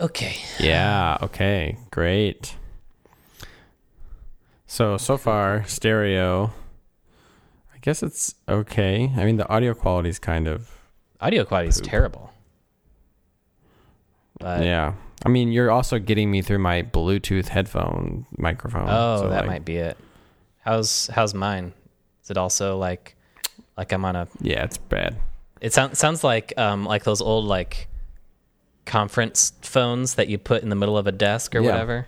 Okay. Yeah. Okay. Great. So so far Stereo. I guess it's okay. I mean the audio quality is kind of Audio quality is terrible. But yeah. I mean you're also getting me through my Bluetooth headphone microphone. oh, so, that like, might be it. How's how's mine? Is it also like like I'm on a Yeah, it's bad. It sounds sounds like um like those old like conference phones that you put in the middle of a desk or Yeah. whatever.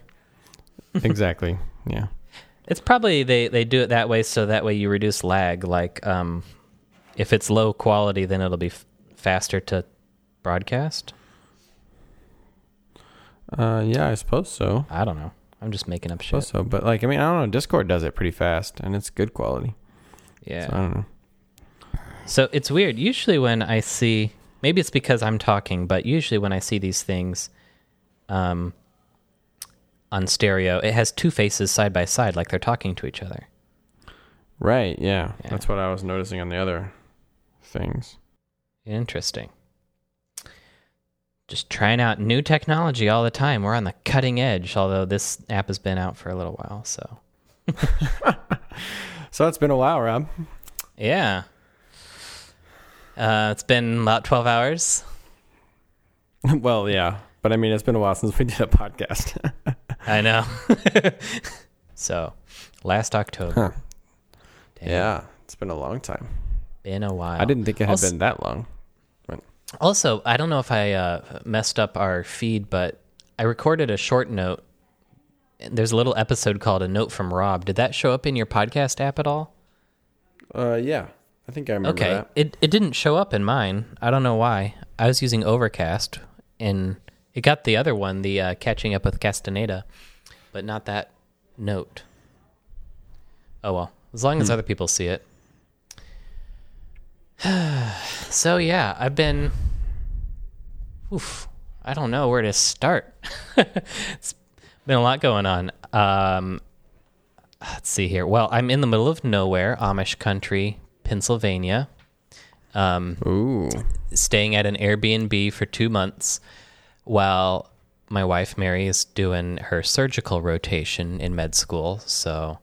exactly. Yeah. It's probably they they do it that way so that way you reduce lag. Like um, if it's low quality, then it'll be f- faster to broadcast. Uh yeah, I suppose so. I don't know. I'm just making up I suppose shit. so. But like I mean I don't know, Discord does it pretty fast and it's good quality. Yeah. So I don't know. So it's weird. Usually when I see, maybe it's because I'm talking, but usually when I see these things, um, on Stereo, it has two faces side by side, like they're talking to each other. Right, yeah. Yeah. That's what I was noticing on the other things. Interesting. Just trying out new technology all the time. We're on the cutting edge, although this app has been out for a little while. So, So it's been a while, Rob. yeah. Uh, it's been about 12 hours. well, yeah. But I mean it's been a while since we did a podcast. I know. so, last October. Huh. Yeah. It's been a long time. Been a while. I didn't think it had Also- been that long. Also, I don't know if I uh, messed up our feed, but I recorded a short note. There's a little episode called "A Note from Rob." Did that show up in your podcast app at all? Uh yeah. I think I remember Okay, that. it it didn't show up in mine. I don't know why. I was using Overcast, and it got the other one, the uh, catching up with Castaneda, but not that note. Oh well, as long as Hmm. other people see it. so yeah, I've been. Oof, I don't know where to start. it's been a lot going on. Um, let's see here. Well, I'm in the middle of nowhere, Amish country, Pennsylvania. Um, Ooh. staying at an Airbnb for two months while my wife Mary is doing her surgical rotation in med school. So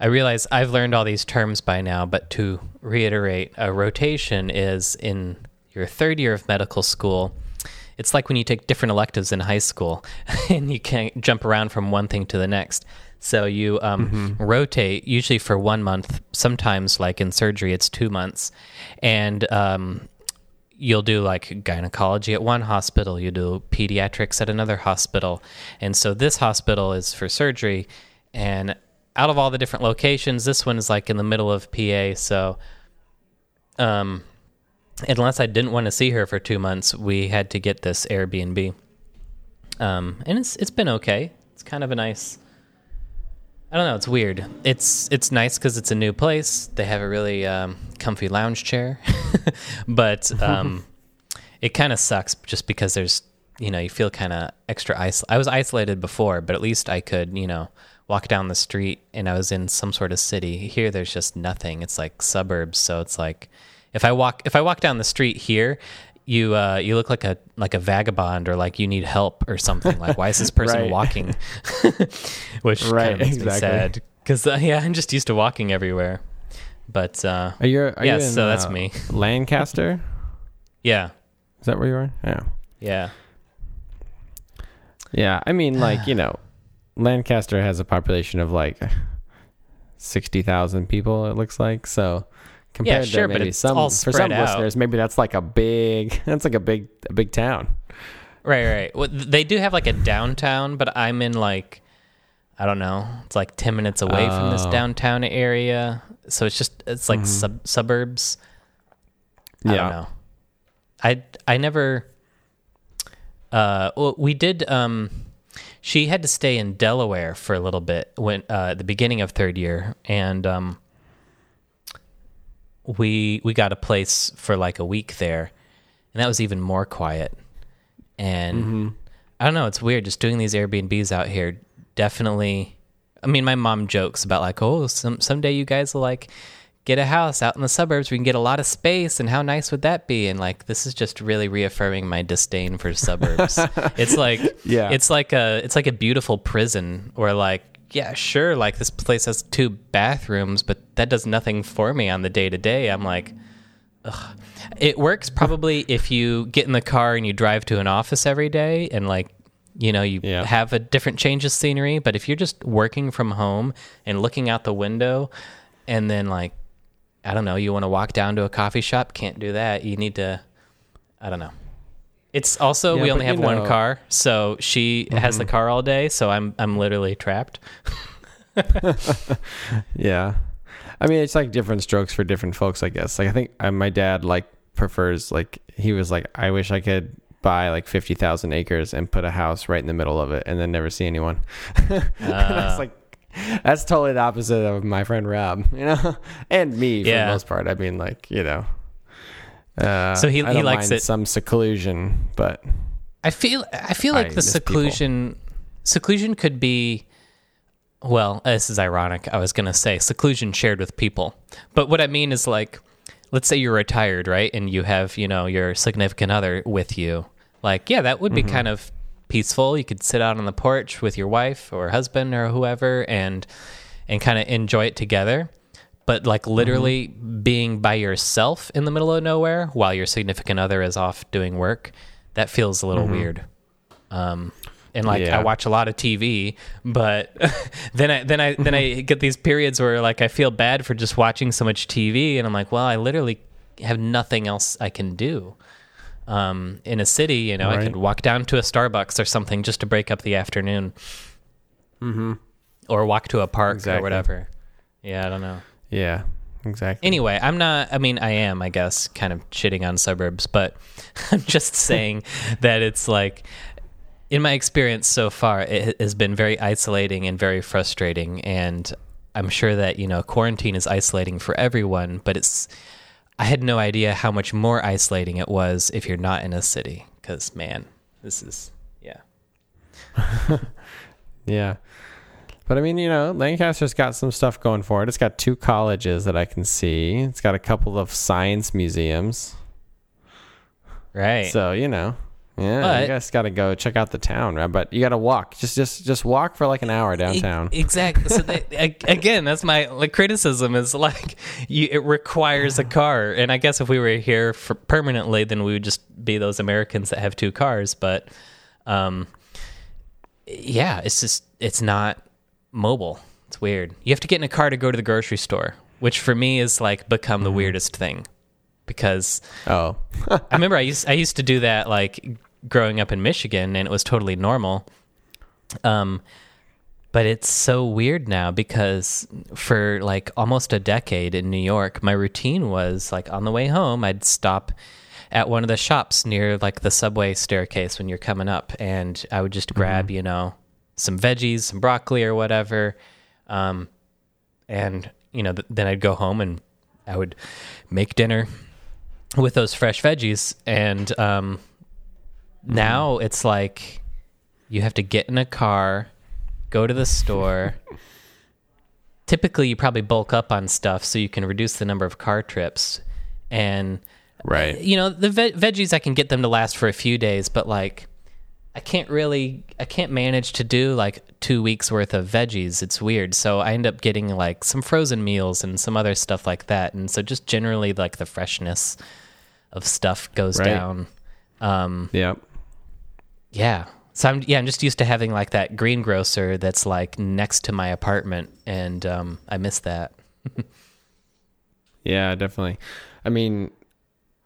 I realize I've learned all these terms by now, but to reiterate, a rotation is in your third year of medical school. It's like when you take different electives in high school and you can't jump around from one thing to the next. So you um, rotate usually for one month. Sometimes, like in surgery, it's two months, and um, you'll do like gynecology at one hospital, you do pediatrics at another hospital. And so this hospital is for surgery. And out of all the different locations, this one is like in the middle of PA. So, um, unless I didn't want to see her for two months, we had to get this Airbnb. Um, and it's it's been okay. It's kind of a nice. I don't know. It's weird. It's it's nice because it's a new place. They have a really um, comfy lounge chair, but um, it kind of sucks just because there's you know you feel kind of extra isol. I was isolated before, but at least I could you know walk down the street and I was in some sort of city. Here, there's just nothing. It's like suburbs, so it's like if I walk if I walk down the street here. You uh, you look like a like a vagabond or like you need help or something. Like why is this person Right. walking? Which Right, kind of makes me exactly. sad because uh, yeah, I'm just used to walking everywhere. But uh, Are you are Yeah, you in, so that's uh, me. Lancaster? yeah, Is that where you are? Yeah. yeah, Yeah, I mean like, you know, Lancaster has a population of like 60,000 people it looks like. So compared sure, to but maybe some for some out. listeners, maybe that's like a big that's like a big a big town. right, right. Well, they do have like a downtown, but I'm in like I don't know. It's like ten minutes away from this Oh. downtown area, so it's just it's like sub- suburbs. I don't know. I I never. Uh, well, we did. Um, she had to stay in Delaware for a little bit when uh, at the beginning of third year, and um, we we got a place for like a week there, and that was even more quiet. And mm-hmm. I don't know, it's weird just doing these Airbnbs out here. Definitely, I mean, my mom jokes about like, oh, some someday you guys will like get a house out in the suburbs. We can get a lot of space, and how nice would that be? And like, this is just really reaffirming my disdain for suburbs. it's like, Yeah. it's like a, it's like a beautiful prison, or like, yeah, sure, like this place has two bathrooms, but that does nothing for me on the day to day. I'm like, ugh. It works probably if you get in the car and you drive to an office every day, and like, you know, you Yeah. have a different change of scenery. But if you're just working from home and looking out the window, and then like I don't know, you want to walk down to a coffee shop, can't do that. You need to I don't know. It's also Yeah, we only have one car, so she has the car all day, so I'm I'm literally trapped. Yeah. I mean, it's like different strokes for different folks, I guess. Like, I think uh, my dad, like, prefers, like, he was like, I wish I could buy like 50,000 acres and put a house right in the middle of it and then never see anyone. and that's Uh, like, that's totally the opposite of my friend Rob, you know, and me for Yeah. the most part. I mean, like, you know, uh, So he- I he likes it- some seclusion, but I feel I feel I like the miss people. seclusion seclusion could be well, this is ironic. I was going to say seclusion shared with people. But what I mean is like let's say you're retired, right? And you have, you know, your significant other with you. Like, yeah, that would be mm-hmm. kind of peaceful. You could sit out on the porch with your wife or husband or whoever and and kind of enjoy it together. But like literally mm-hmm. being by yourself in the middle of nowhere while your significant other is off doing work, that feels a little mm-hmm. weird. Um, and like Yeah. I watch a lot of TV, but then I then I then I get these periods where like I feel bad for just watching so much TV, and I'm like, well, I literally have nothing else I can do. Um, in a city, you know, I could walk down to a Starbucks or something just to break up the afternoon, mm-hmm. or walk to a park Exactly. or whatever. Yeah, I don't know. yeah, exactly. Anyway, I'm not, I mean, I am, I guess, kind of shitting on suburbs, but I'm just saying that it's like, in my experience so far, it has been very isolating and very frustrating. And I'm sure that, you know, quarantine is isolating for everyone, but it's, I had no idea how much more isolating it was if you're not in a city. Cause man, this is, yeah. Yeah. But I mean, you know, Lancaster's got some stuff going for it. It's got two colleges that I can see. It's got a couple of science museums. Right. So, you know, yeah, But- you guys got to go check out the town, right? But you got to walk. Just just just walk for like an hour downtown. Exactly. So they, again, that's my like criticism is like you, it requires a car, and I guess if we were here for permanently, then we would just be those Americans that have two cars. But, um, yeah, it's just it's not mobile. It's weird. You have to get in a car to go to the grocery store, which for me is like become the weirdest thing because oh. I remember I used I used to do that like growing up in Michigan, and it was totally normal. Um, but it's so weird now because for like almost a decade in New York, my routine was like on the way home, I'd stop at one of the shops near like the subway staircase when you're coming up, and I would just grab you know some veggies, some broccoli or whatever, um, and you know th- then I'd go home and I would make dinner with those fresh veggies and um now it's like you have to get in a car go to the store. Typically you probably bulk up on stuff so you can reduce the number of car trips. And Right. you know the ve- veggies i can get them to last for a few days but like i can't really i can't manage to do like two weeks worth of veggies. It's weird. So i end up getting like some frozen meals and some other stuff like that. And so just generally like the freshness of stuff goes Right. down um Yep. yeah so i'm yeah i'm just used to having like that greengrocer that's like next to my apartment and um i miss that Yeah, definitely. I mean,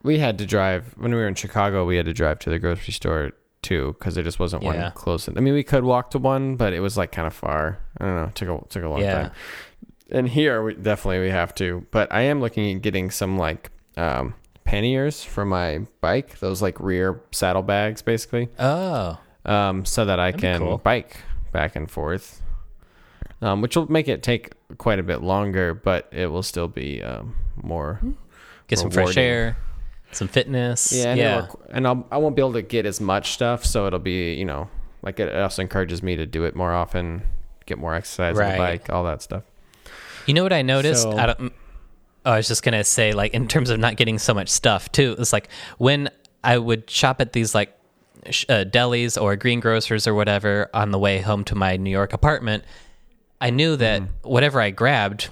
we had to drive when we were in Chicago. We had to drive to the grocery store too because there just wasn't Yeah. one close. I mean, we could walk to one, but it was like kind of far. I don't know. Took a took a long Yeah. time. And here, we definitely we have to. But I am looking at getting some like um, panniers for my bike. Those like rear saddlebags, basically, oh um, so that I That'd be can cool. bike back and forth. Um, which will make it take quite a bit longer, but it will still be um, more get some fresh Rewarding. air some fitness Yeah, and, yeah. It'll, and I'll, I won't be able to get as much stuff, so it'll be you know like it also encourages me to do it more often, get more exercise on Right. the bike, all that stuff. You know what I noticed? So- I don't, Oh, I was just gonna say, like, in terms of not getting so much stuff too. It's like when I would shop at these like sh- uh, delis or greengrocers or whatever on the way home to my New York apartment. I knew that whatever I grabbed,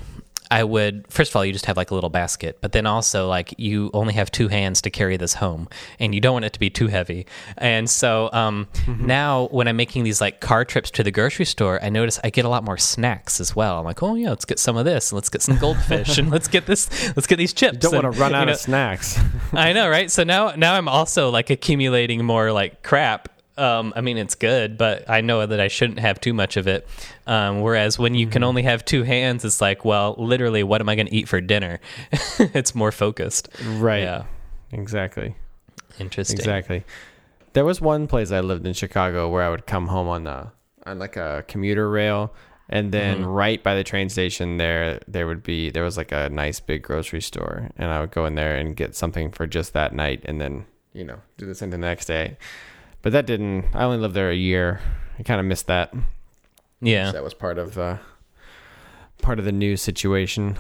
I would first of all you just have like a little basket, but then also like you only have two hands to carry this home, and you don't want it to be too heavy. And so um, now when I'm making these like car trips to the grocery store, I notice I get a lot more snacks as well. I'm like, oh yeah, let's get some of this, and let's get some goldfish, and let's get this, let's get these chips. Don't want to run you out know, of snacks. I know, right? So now, now I'm also like accumulating more like crap. Um, I mean, it's good, but I know that I shouldn't have too much of it. Um, whereas when you can only have two hands, it's like, well, literally, what am I going to eat for dinner? it's more focused. right. Yeah. Exactly. Interesting. Exactly. There was one place I lived in Chicago where I would come home on the on like a commuter rail, and then Mm-hmm. right by the train station there there would be there was like a nice big grocery store, and I would go in there and get something for just that night, and then you know do the same thing the next day. But that didn't. I only lived there a year. I kind of missed that. Yeah. That was part of the part of the new situation.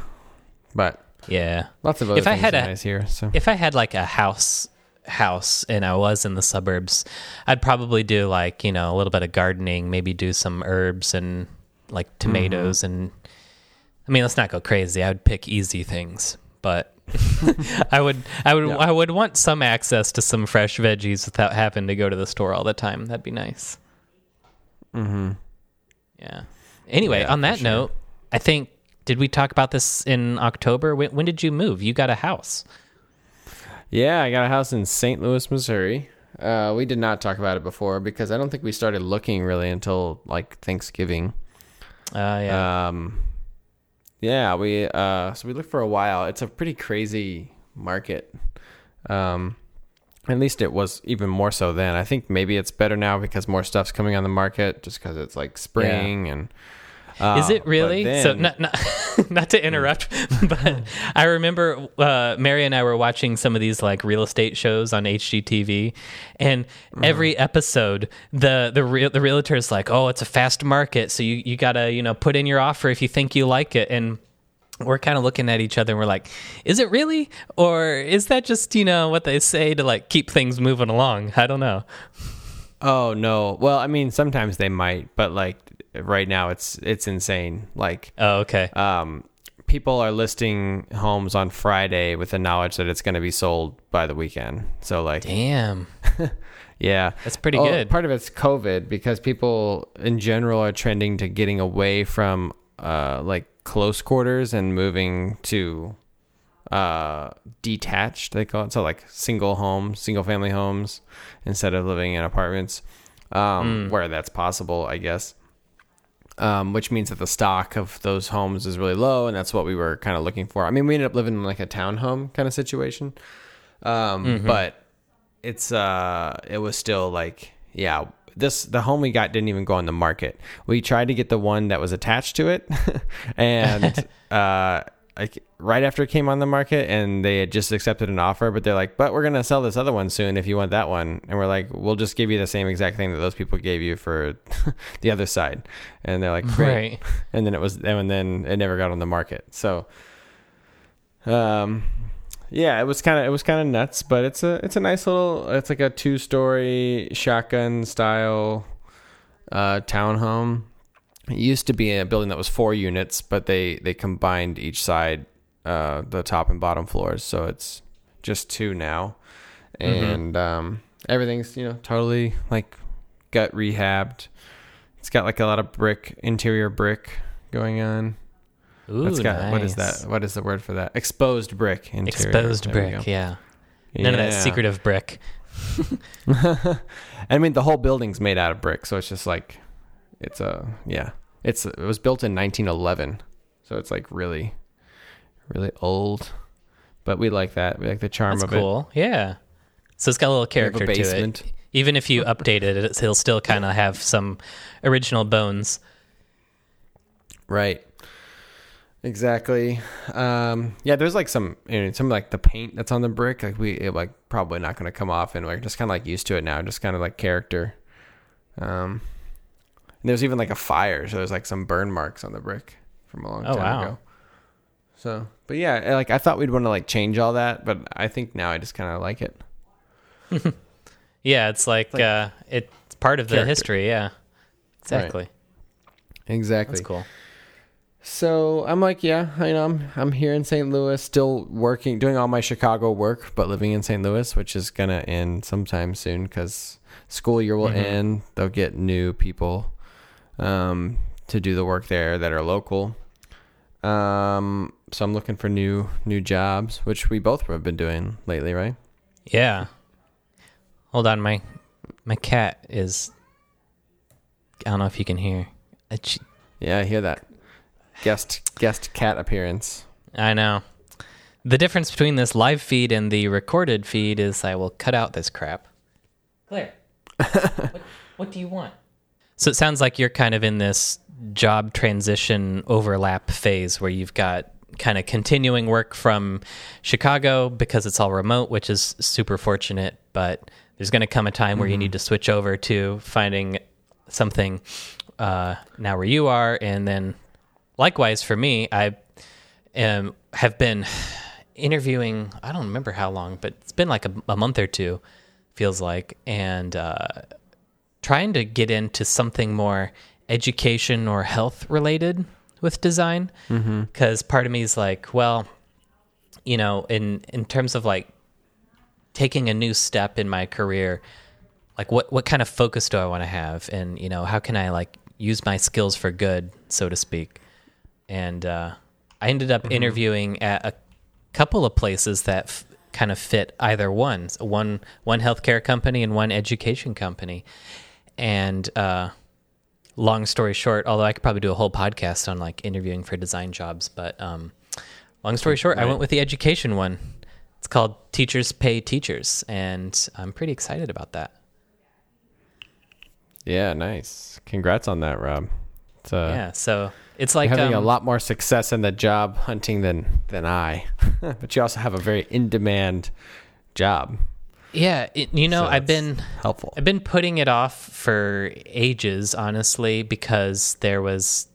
But Yeah. lots of other If I things had are a- nice here. So If I had like a house house and I was in the suburbs, I'd probably do like, you know, a little bit of gardening, maybe do some herbs and like tomatoes mm-hmm. and I mean, let's not go crazy. I would pick easy things, but I would I would Yeah. I would want some access to some fresh veggies without having to go to the store all the time. That'd be nice. hmm Yeah. Anyway, Yeah, on that sure. note, I think did we talk about this in October? When, when did you move? You got a house. Yeah, I got a house in St. Louis, Missouri. Uh, we did not talk about it before because I don't think we started looking really until like Thanksgiving. Uh, yeah. Um, yeah, we uh, so we looked for a while. It's a pretty crazy market. Um, at least it was even more so then. I think maybe it's better now because more stuff's coming on the market, just because it's like spring and. Uh, Is it but really? so not not, not to interrupt, but I remember uh, Mary and I were watching some of these like real estate shows on HGTV, and Mm-hmm. every episode the the real the realtor is like, "Oh, it's a fast market, so you you gotta you know put in your offer if you think you like it." And we're kind of looking at each other and we're like, "Is it really, or is that just you know what they say to like keep things moving along?" I don't know. Oh no. Well, I mean, sometimes they might, but like right now, it's it's insane. Like, Oh, okay. um, people are listing homes on Friday with the knowledge that it's going to be sold by the weekend. So like, Damn, yeah, that's pretty Oh, good. Part of it's COVID because people in general are trending to getting away from uh like close quarters and moving to uh detached they call it so like single homes single family homes instead of living in apartments um where that's possible i guess um which means that the stock of those homes is really low and that's what we were kind of looking for. I mean we ended up living in like a townhome kind of situation. Um but it's uh it was still like yeah this the home we got didn't even go on the market. We tried to get the one that was attached to it and uh like right after it came on the market and they had just accepted an offer but they're like but we're gonna sell this other one soon if you want that one. And we're like we'll just give you the same exact thing that those people gave you for the other side. And they're like great. Right. and then it was and then it never got on the market. So um yeah it was kind of it was kind of nuts but it's a it's a nice little it's like a two story shotgun style uh townhome it used to be a building that was four units but they they combined each side uh the top and bottom floors so it's just two now and um everything's you know totally like gut rehabbed it's got like a lot of brick interior brick going on Ooh, that's got what is that? What is the word for that? Exposed brick interior. Exposed There brick, yeah. None of that secretive brick. I mean, the whole building's made out of brick, so it's just like it's a yeah. It's it was built in 1911, so it's like really, really old. But we like that. We like the charm That's of cool. Yeah. So it's got a little have a character to it. Even if you updated it, it'll still kind of have some original bones. Right. Exactly. Um, yeah, there's like some, you know, some like the paint that's on the brick, like we it, like probably not going to come off, and we're just kind of like used to it now, just kind of like character. Um, and there's even like a fire, so there's like some burn marks on the brick from a long Oh, time wow. ago. So, but yeah, like I thought we'd want to like change all that, but I think now I just kind of like it. Yeah, it's like, Like uh, it's part of the history. Yeah, exactly. Exactly. That's cool. So I'm like, yeah, you know, I'm I'm here in St. Louis, still working, doing all my Chicago work, but living in St. Louis, which is gonna end sometime soon because school year will Mhm. end. They'll get new people um, to do the work there that are local. Um, so I'm looking for new new jobs, which we both have been doing lately, right? Yeah. Hold on, my my cat is. I don't know if you can hear. She- Yeah, I hear that. Guest guest cat appearance. I know. The difference between this live feed and the recorded feed is I will cut out this crap. Claire, what, what do you want? So it sounds like you're kind of in this job transition overlap phase where you've got kind of continuing work from Chicago because it's all remote, which is super fortunate. But there's going to come a time where you need to switch over to finding something uh, now where you are, and then likewise for me, I um, have been interviewing. I don't remember how long, but it's been like a, a month or two, feels like, and uh, trying to get into something more education or health related with design. Because part of me is like, well, you know, in in terms of like taking a new step in my career, like what what kind of focus do I want to have, and you know, how can I like use my skills for good, so to speak. And uh, I ended up interviewing at a couple of places that f- kind of fit either one, So one one healthcare company and one education company. And uh, long story short, although I could probably do a whole podcast on like interviewing for design jobs, but um, long story short, I went with the education one. It's called Teachers Pay Teachers, and I'm pretty excited about that. Yeah, nice. Congrats on that, Rob. Uh, yeah, so it's like having a um, lot more success in the job hunting than than I, but you also have a very in demand job. Yeah, it, you know, So I've been helpful. I've been putting it off for ages, honestly, because there was,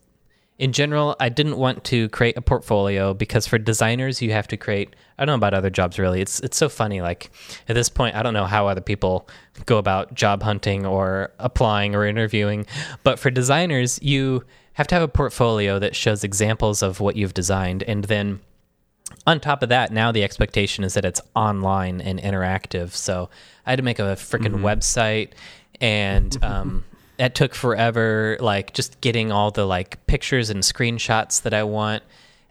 in general, I didn't want to create a portfolio because for designers you have to create. I don't know about other jobs really. It's it's so funny. Like at this point, I don't know how other people go about job hunting or applying or interviewing, but for designers, you have to have a portfolio that shows examples of what you've designed, and then on top of that, now the expectation is that it's online and interactive. So I had to make a freaking website, and um, that took forever. Like just getting all the like pictures and screenshots that I want.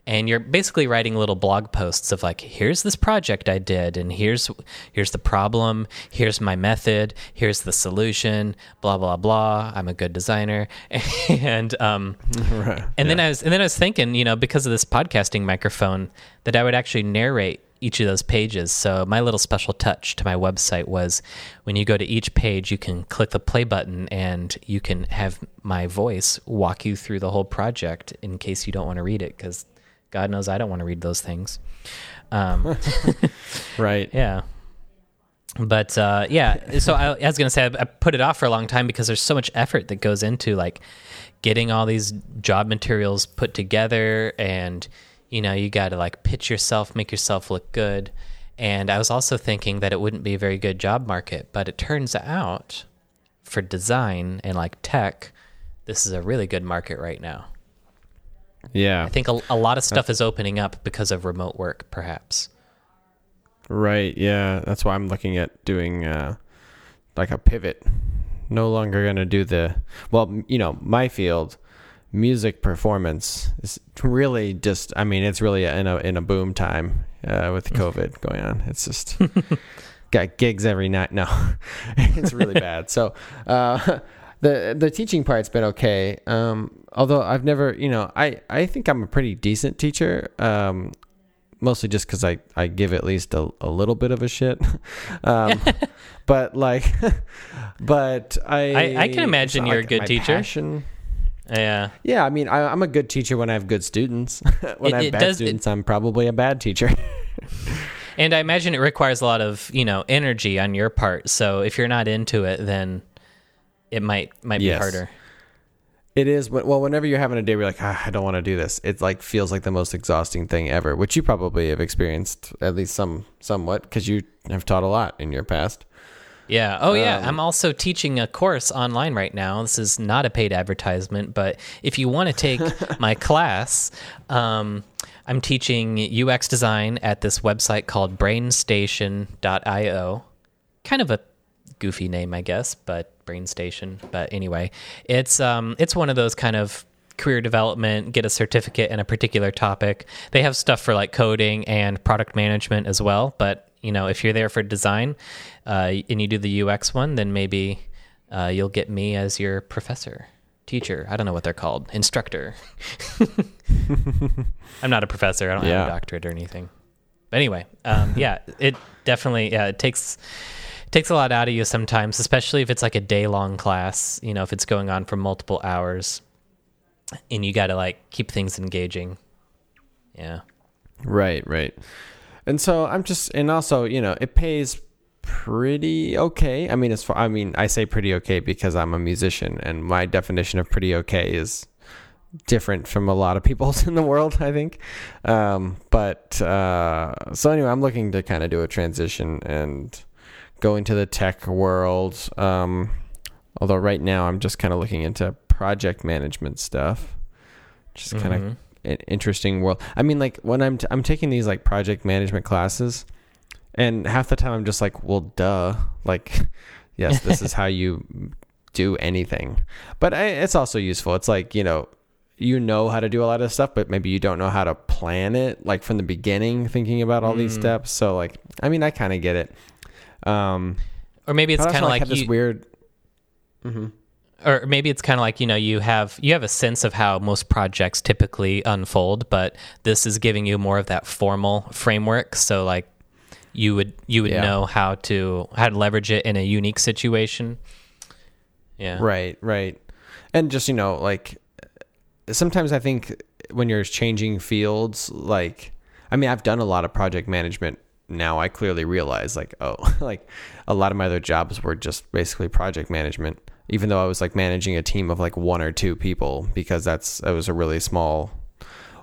And you're basically writing little blog posts of like, here's this project I did, and here's here's the problem, here's my method, here's the solution, blah blah blah. I'm a good designer, and um, Right. and then I was and then I was thinking, you know, because of this podcasting microphone, that I would actually narrate each of those pages. So my little special touch to my website was when you go to each page, you can click the play button and you can have my voice walk you through the whole project in case you don't want to read it because God knows I don't want to read those things. Um, right. yeah. But uh, yeah, so I, I was gonna say I, I put it off for a long time because there's so much effort that goes into like getting all these job materials put together, and you know you got to like pitch yourself, make yourself look good. And I was also thinking that it wouldn't be a very good job market, but it turns out for design and like tech, this is a really good market right now. Yeah. I think a, a lot of stuff is opening up because of remote work, perhaps. Right. Yeah. That's why I'm looking at doing uh, like a pivot. No longer going to do the, well, you know, my field, music performance is really just, I mean, it's really in a, in a boom time uh, with COVID going on. It's just got gigs every night. No, it's really bad. So, uh, the, the teaching part's been okay. Um, although I've never, you know, I, I think I'm a pretty decent teacher. Um, mostly just because I, I give at least a, a little bit of a shit. um, but like, but I, I- I can imagine you're a good teacher. passion. Yeah. Yeah, I mean, I, I'm a good teacher when I have good students. when It- I have bad does- it- students, I'm probably a bad teacher. And I imagine it requires a lot of, you know, energy on your part. So if you're not into it, then it might might be Yes. harder. It is well. Whenever you're having a day where you're like, ah, I don't want to do this, it like feels like the most exhausting thing ever. Which you probably have experienced at least some somewhat because you have taught a lot in your past. Yeah. Oh, yeah. Um, I'm also teaching a course online right now. This is not a paid advertisement, but if you want to take my class, um, I'm teaching UX design at this website called brainstation.io. Kind of a goofy name, I guess, but BrainStation. But anyway, it's um, it's one of those kind of career development, get a certificate in a particular topic. They have stuff for like coding and product management as well. But you know, if you're there for design uh, and you do the UX one, then maybe uh, you'll get me as your professor, teacher. I don't know what they're called, instructor. I'm not a professor. I don't have a doctorate or anything. But anyway, um, yeah, it definitely yeah it takes takes a lot out of you sometimes, especially if it's like a day long class. You know, if it's going on for multiple hours, and you got to like keep things engaging. Yeah. Right, right. And so I'm just, and also, you know, it pays pretty okay. I mean, as far, I mean, I say pretty okay because I'm a musician, and my definition of pretty okay is different from a lot of people in the world, I think. Um, but uh, so anyway, I'm looking to kind of do a transition and go to the tech world. Um, although right now I'm just kind of looking into project management stuff, just kind of Mhm. an interesting world. I mean, like when I'm t- I'm taking these like project management classes, and half the time I'm just like, well, duh, like, yes, this is how you do anything. But I, it's also useful. It's like you know, you know how to do a lot of stuff, but maybe you don't know how to plan it, like from the beginning, thinking about all these Mm. steps. So like, I mean, I kind of get it. Um, Or maybe it's but I also, kind of like have this you, weird. hmm or maybe it's kind of like you know you have you have a sense of how most projects typically unfold but this is giving you more of that formal framework so like you would you would Yeah. know how to how to leverage it in a unique situation yeah Right, right. And just, you know, like sometimes I think when you're changing fields, like I mean, I've done a lot of project management now. I clearly realize like, oh, like a lot of my other jobs were just basically project management, even though I was like managing a team of like one or two people because that's it was a really small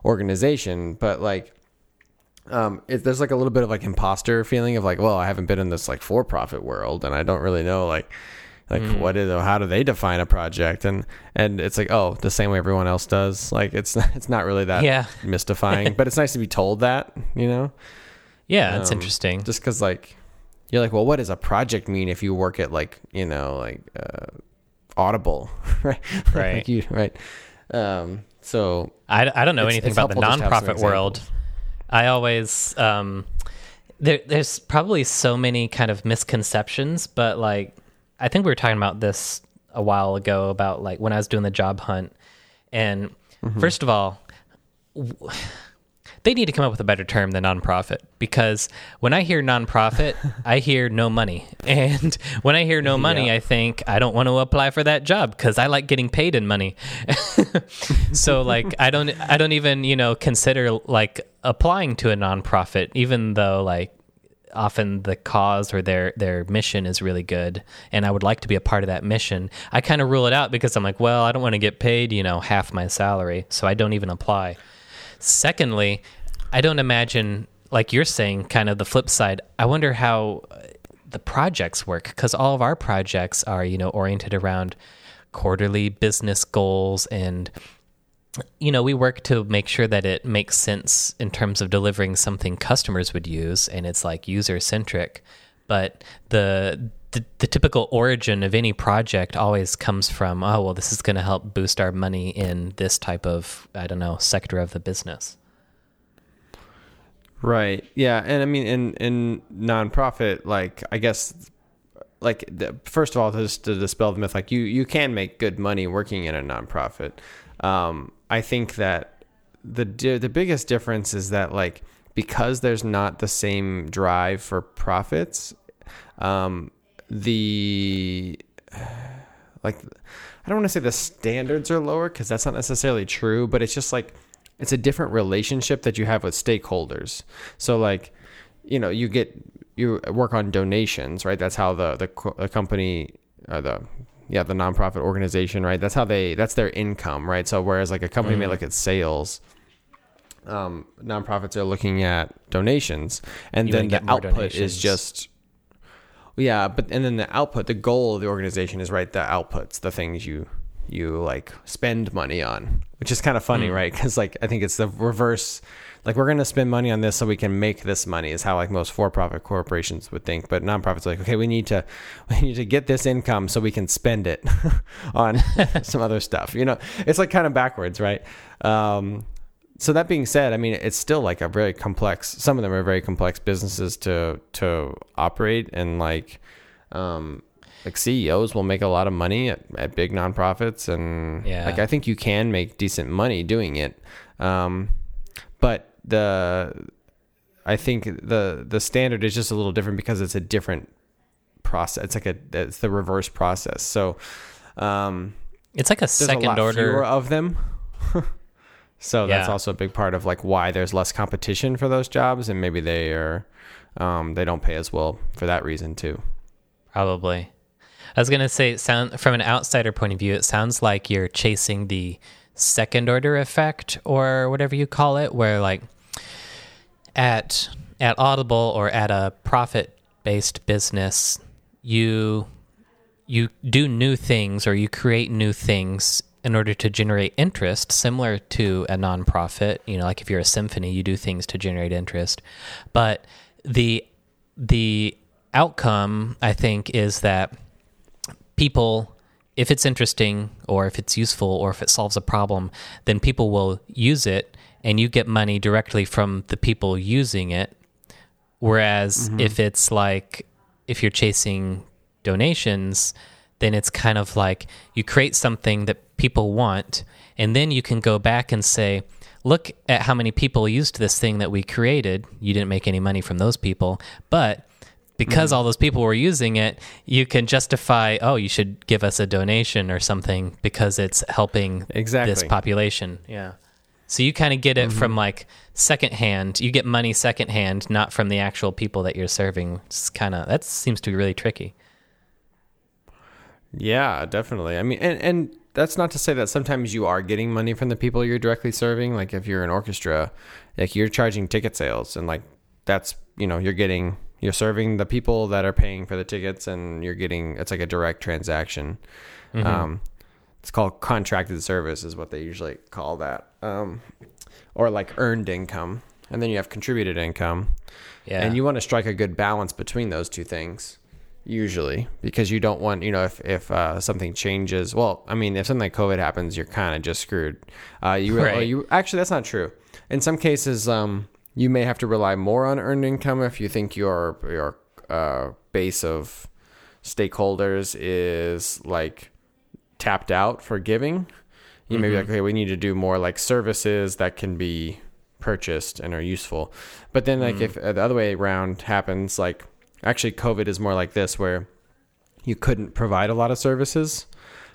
organization, but like um, it, there's like a little bit of like imposter feeling of like, well, I haven't been in this like for-profit world, and I don't really know like, like Mm. what is how do they define a project, and and it's like, oh, the same way everyone else does. Like it's it's not really that yeah mystifying, but it's nice to be told that, you know, yeah that's Um, interesting just because like you're like, well, what does a project mean if you work at like you know like uh, Audible, right? Right. like you, right. Um, so I, I don't know It's- anything it's about the helpful just to have some nonprofit world. I always um, there, there's probably so many kind of misconceptions, but like I think we were talking about this a while ago about like when I was doing the job hunt, and Mm-hmm. first of all. w- They need to come up with a better term than nonprofit because when I hear nonprofit, I hear no money. And when I hear no money, Yeah. I think I don't want to apply for that job because I like getting paid in money. so like I don't I don't even, you know, consider like applying to a nonprofit even though like often the cause or their their mission is really good and I would like to be a part of that mission. I kind of rule it out because I'm like, well, I don't want to get paid, you know, half my salary, so I don't even apply. Secondly, I don't imagine like you're saying kind of the flip side. I wonder how uh, the projects work because all of our projects are, you know, oriented around quarterly business goals and you know, we work to make sure that it makes sense in terms of delivering something customers would use and it's like user centric. But the, the the typical origin of any project always comes from, oh well, this is going to help boost our money in this type of I don't know sector of the business. Right. Yeah, and I mean, in in nonprofit, like I guess, like first of all, just to dispel the myth, like you you can make good money working in a nonprofit. Um, I think that the the biggest difference is that like because there's not the same drive for profits, um, the like I don't want to say the standards are lower because that's not necessarily true, but it's just like it's a different relationship that you have with stakeholders. So like, you know, you get you work on donations, right? That's how the the, the company or the yeah the nonprofit organization right that's how they that's their income right so whereas like a company may Mm. look at sales um nonprofits are looking at donations and You then the output donations. is just yeah but and then the output the goal of the organization is right the outputs the things you you like spend money on which is kind of funny Mm. right? Because like i think it's the reverse like we're going to spend money on this so we can make this money is how like most for-profit corporations would think but nonprofits are like okay we need to we need to get this income so we can spend it on some other stuff you know? It's like kind of backwards right? Um so that being said i mean it's still like a very complex some of them are very complex businesses to to operate and like um like CEOs will make a lot of money at, at big nonprofits and Yeah. like I think you can make decent money doing it. Um but the I think the the standard is just a little different because it's a different process. It's like a it's the reverse process. So um It's like a second a order. fewer of them. so that's Yeah. also a big part of like why there's less competition for those jobs and maybe they are um they don't pay as well for that reason too. Probably. I was gonna say, sound from an outsider point of view, it sounds like you're chasing the second order effect or whatever you call it, where like at at Audible or at a profit based business, you you do new things or you create new things in order to generate interest, similar to a nonprofit. You know, like if you're a symphony, you do things to generate interest. But the the outcome, I think, is that people, if it's interesting or if it's useful or if it solves a problem, then people will use it and you get money directly from the people using it. Whereas mm-hmm. if it's like, if you're chasing donations, then it's kind of like you create something that people want, and then you can go back and say, look at how many people used this thing that we created. You didn't make any money from those people, but because mm-hmm. all those people were using it, you can justify, oh, you should give us a donation or something because it's helping this population. Yeah. So you kind of get it from mm-hmm. like secondhand. You get money secondhand, not from the actual people that you're serving. It's kind of that seems to be really tricky. Yeah, definitely. I mean, and and that's not to say that sometimes you are getting money from the people you're directly serving. Like if you're an orchestra, like you're charging ticket sales, and like that's you know you're getting you're serving the people that are paying for the tickets, and you're getting it's like a direct transaction. Um, it's called contracted service, is what they usually call that, um, or like earned income, and then you have contributed income. Yeah. And you want to strike a good balance between those two things, usually, because you don't want, you know, if if uh, something changes. Well, I mean, if something like COVID happens, you're kind of just screwed. Uh, you, Right. well, you actually that's not true. In some cases, um, you may have to rely more on earned income if you think your your uh, base of stakeholders is like tapped out for giving. You may be like, okay, we need to do more like services that can be purchased and are useful. But then, like, if uh, the other way around happens, like, actually, COVID is more like this, where you couldn't provide a lot of services.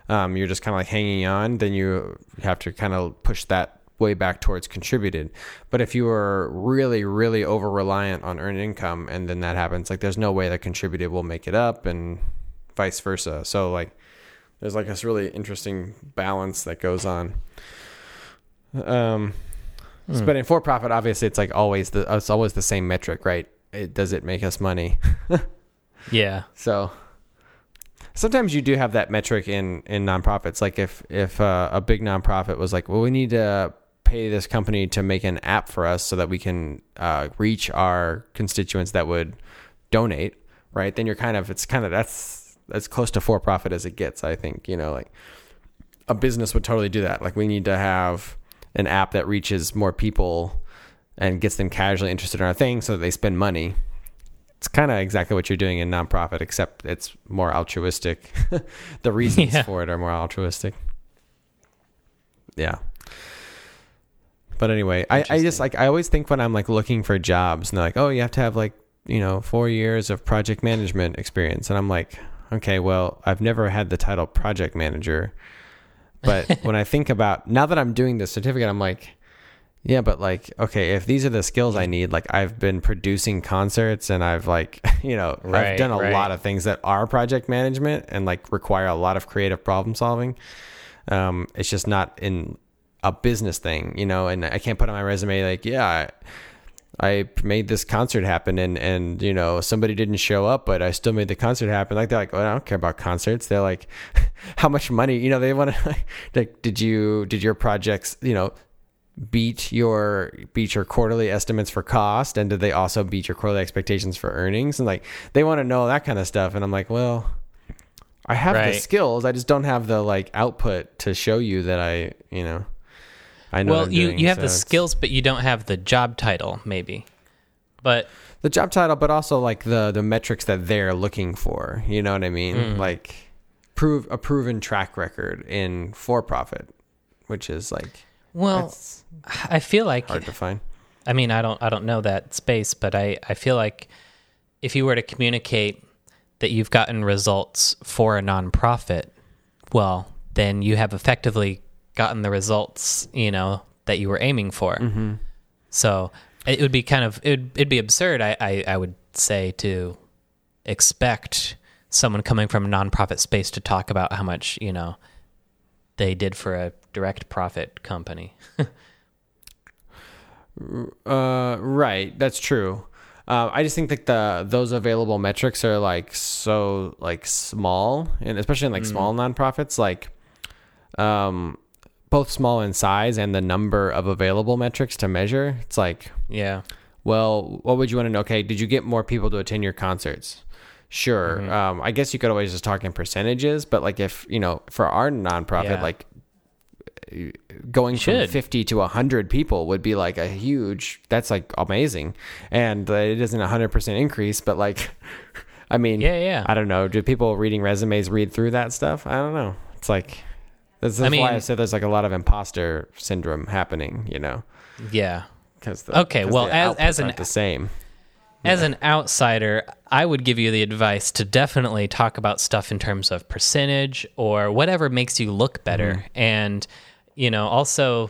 Um, you're just kind of like hanging on. Then you have to kind of push that way back towards contributed. But if you are really, really over reliant on earned income, and then that happens, like, there's no way that contributed will make it up, and vice versa. So, like, there's like this really interesting balance that goes on. Um, Hmm. but in for profit, obviously, it's like always the it's always the same metric, right? It does it make us money? yeah. So sometimes you do have that metric in in nonprofits. Like if if uh, a big nonprofit was like, well, we need to pay this company to make an app for us so that we can uh, reach our constituents that would donate, right? Then you're kind of it's kind of that's as close to for profit as it gets. I think you know like a business would totally do that. Like we need to have an app that reaches more people and gets them casually interested in our thing so that they spend money it's kind of exactly what you're doing in nonprofit, except it's more altruistic. the reasons Yeah. for it are more altruistic. Yeah. But anyway, I, I just like I always think when I'm like looking for jobs and they're like, oh, you have to have like you know four years of project management experience, and I'm like, okay, well, I've never had the title project manager, but when I think about now that I'm doing this certificate, I'm like, Yeah, but like, okay, if these are the skills I need, like I've been producing concerts and I've like, you know, I've done a right. lot of things that are project management and like require a lot of creative problem solving. Um, it's just not in a business thing, you know, and I can't put on my resume like, yeah, I, I made this concert happen and, and, you know, somebody didn't show up, but I still made the concert happen. Like they're like, well, I don't care about concerts. They're like, how much money, you know, they want to like, did you, did your projects, you know, beat your beat your quarterly estimates for cost? And did they also beat your quarterly expectations for earnings? And like they want to know that kind of stuff. And i'm like well i have the skills. I just don't have the like output to show you that i you know i know what well, you doing, you have so the it's- skills, but you don't have the job title, maybe. But the job title but also like the the metrics that they're looking for you know what i mean Mm. like prove a proven track record in for profit which is like well, that's I feel like hard to find I mean, I don't I don't know that space, but I I feel like if you were to communicate that you've gotten results for a nonprofit, well, then you have effectively gotten the results, you know, that you were aiming for. Mm-hmm. So it would be kind of it would, it'd be absurd, I, I I would say, to expect someone coming from a nonprofit space to talk about how much you know they did for a direct profit company. Uh, right. That's true. Uh, I just think that the those available metrics are like so like small, and especially in like small nonprofits, like um, both small in size and the number of available metrics to measure. It's like, yeah. well, what would you want to know? Okay, did you get more people to attend your concerts? Sure. Um, I guess you could always just talk in percentages, but like if you know, for our nonprofit, Yeah. like going from 50 to 100 people would be like a huge that's like amazing and it isn't a 100% increase but like i mean Yeah, yeah. i don't know do people reading resumes read through that stuff i don't know it's like that's, that's I why i said there's like a lot of imposter syndrome happening you know Yeah. because Okay, well, as- as an- the same As an outsider, I would give you the advice to definitely talk about stuff in terms of percentage or whatever makes you look better. And, you know, also,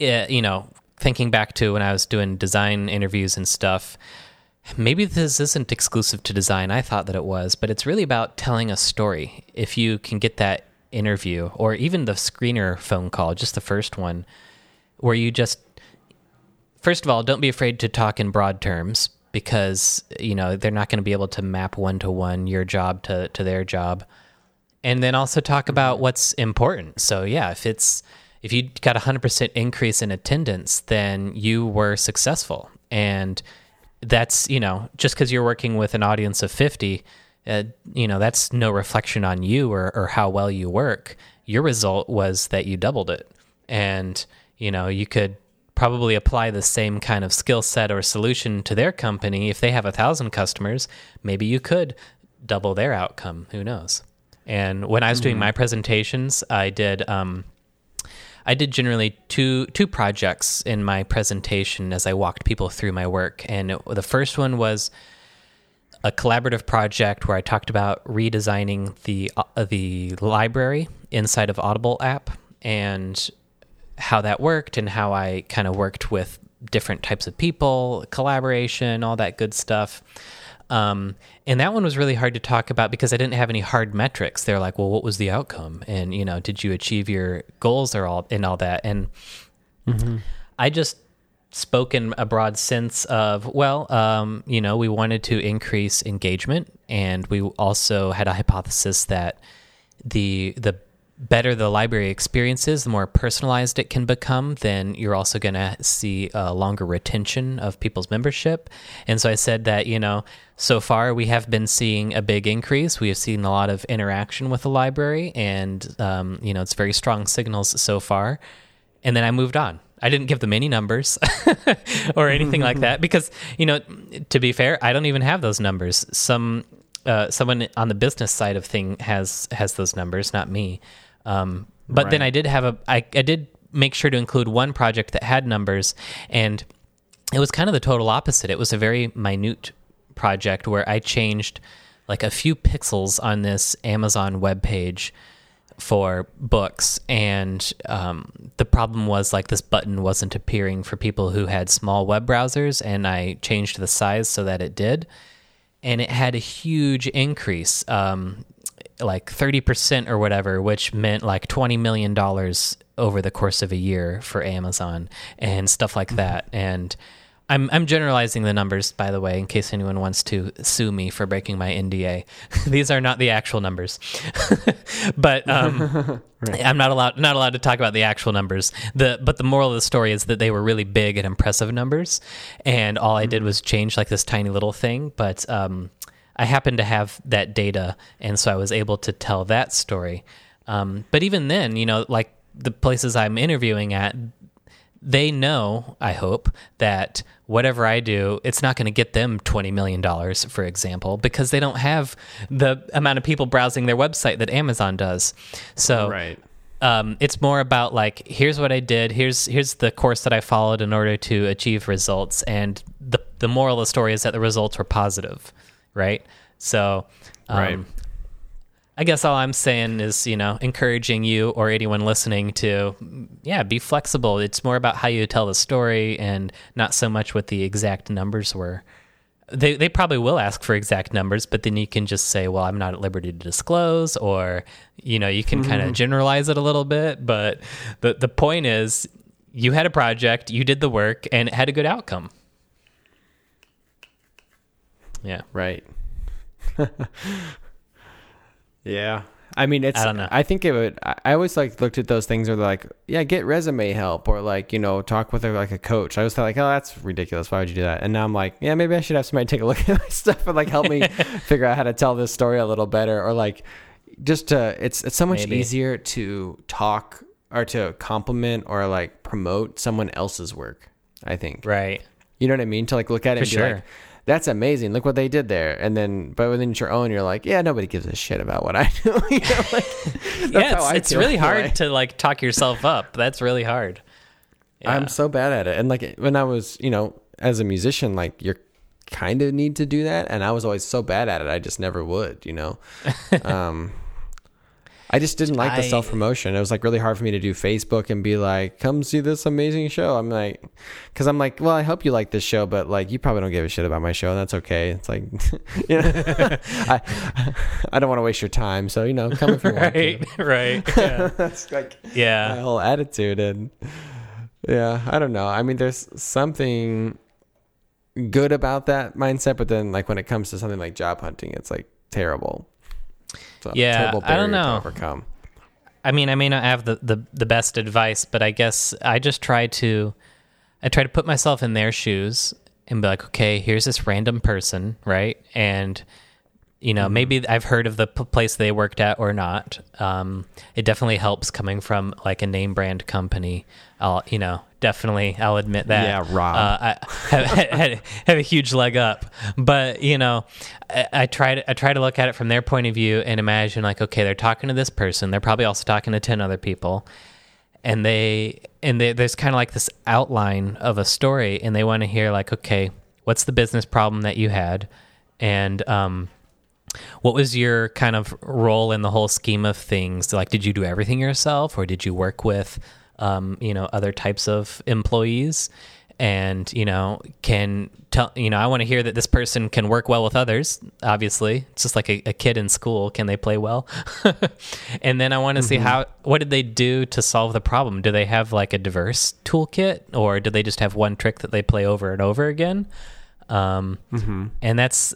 eh, you know, thinking back to when I was doing design interviews and stuff, maybe this isn't exclusive to design. I thought that it was, but it's really about telling a story. If you can get that interview or even the screener phone call, just the first one, where you just first of all, don't be afraid to talk in broad terms because you know they're not going to be able to map one to one your job to to their job, and then also talk about mm-hmm. what's important. So yeah, if it's if you got a hundred percent increase in attendance, then you were successful, and that's you know just because you're working with an audience of fifty. Uh, you know that's no reflection on you or, or how well you work. Your result was that you doubled it, and you know you could probably apply the same kind of skill set or solution to their company. If they have a thousand customers, maybe you could double their outcome. Who knows? And when I was doing my presentations, I did um, I did generally two two projects in my presentation as I walked people through my work. And it, the first one was a collaborative project where I talked about redesigning the uh, the library inside of Audible app and how that worked and how I kind of worked with different types of people, collaboration, all that good stuff. Um, and that one was really hard to talk about because I didn't have any hard metrics. They're like, well, what was the outcome? And, you know, did you achieve your goals or all and all that? And I just spoke in a broad sense of, well, um, you know, we wanted to increase engagement, and we also had a hypothesis that the the better the library experience is, the more personalized it can become, then you're also going to see a longer retention of people's membership. And so I said that, you know, so far we have been seeing a big increase. We have seen a lot of interaction with the library, and, um, you know, it's very strong signals so far. And then I moved on. I didn't give them any numbers or anything like that because, you know, to be fair, I don't even have those numbers. Some uh, someone on the business side of thing has has those numbers, not me. Um, but then I did have a I, I did make sure to include one project that had numbers, and it was kind of the total opposite. It was a very minute project where I changed like a few pixels on this Amazon web page for books, and um, the problem was like this button wasn't appearing for people who had small web browsers, and I changed the size so that it did, and it had a huge increase, um, like thirty percent or whatever, which meant like twenty million dollars over the course of a year for Amazon and stuff like that, and I'm I'm generalizing the numbers, by the way, in case anyone wants to sue me for breaking my NDA. These are not the actual numbers, but um, right. I'm not allowed not allowed to talk about the actual numbers. The but the moral of the story is that they were really big and impressive numbers, and all I did was change like this tiny little thing. But um, I happened to have that data, and so I was able to tell that story. Um, but even then, you know, like the places I'm interviewing at, they know, I hope, that whatever I do, it's not going to get them $20 million, for example, because they don't have the amount of people browsing their website that Amazon does. So, right. Um, it's more about like here's what I did, here's here's the course that I followed in order to achieve results, and the the moral of the story is that the results were positive, right? So, um, right. I guess all I'm saying is, you know, encouraging you or anyone listening to, yeah, be flexible. It's more about how you tell the story and not so much what the exact numbers were. They they probably will ask for exact numbers, but then you can just say, well, I'm not at liberty to disclose, or you know, you can mm-hmm. kind of generalize it a little bit. But the the point is, you had a project, you did the work, and it had a good outcome. Yeah. Right. Yeah. I mean, it's. I don't know. I think it would. I always like looked at those things where they're like, yeah, get resume help or like you know talk with a, like a coach. I was like, oh, that's ridiculous. Why would you do that? And now I'm like, yeah, maybe I should have somebody take a look at my stuff and like help me figure out how to tell this story a little better or like just to. It's it's so much maybe. easier to talk or to compliment or like promote someone else's work. I think. Right. You know what I mean? To like look at it For and be like that's amazing. Look what they did there. And then, but within your own, you're like, yeah, nobody gives a shit about what I do. you know, like, yeah, it's, it's really hard to like talk yourself up. That's really hard. Yeah. I'm so bad at it. And like when I was, you know, as a musician, like you're kind of need to do that. And I was always so bad at it. I just never would, you know? um, I just didn't like the self promotion. It was like really hard for me to do Facebook and be like, "Come see this amazing show." I'm like, because I'm like, well, I hope you like this show, but like, you probably don't give a shit about my show. And that's okay. It's like, you know, I, I don't want to waste your time. So you know, come if you want right, to. Right. Yeah. that's like yeah, my whole attitude and yeah, I don't know. I mean, there's something good about that mindset, but then like when it comes to something like job hunting, it's like terrible yeah, I don't know. overcome. I mean, I may not have the, the, the best advice, but I guess I just try to I try to put myself in their shoes and be like, okay, here's this random person, right? And you know, mm-hmm. maybe I've heard of the p- place they worked at or not. Um, it definitely helps coming from like a name brand company. I'll, you know, definitely, I'll admit that. Yeah, Rob. Uh, I have, had, have, a huge leg up, but you know, I, I, try to I try to look at it from their point of view and imagine like, okay, they're talking to this person. They're probably also talking to ten other people, and they and they, there's kind of like this outline of a story, and they want to hear like, okay, what's the business problem that you had, and um what was your kind of role in the whole scheme of things? Like, did you do everything yourself, or did you work with, um, you know, other types of employees? And you know, can tell you know, I want to hear that this person can work well with others. Obviously, it's just like a, a kid in school. Can they play well? and then I want to mm-hmm. see how what did they do to solve the problem? Do they have like a diverse toolkit, or do they just have one trick that they play over and over again? Um, mm-hmm. And that's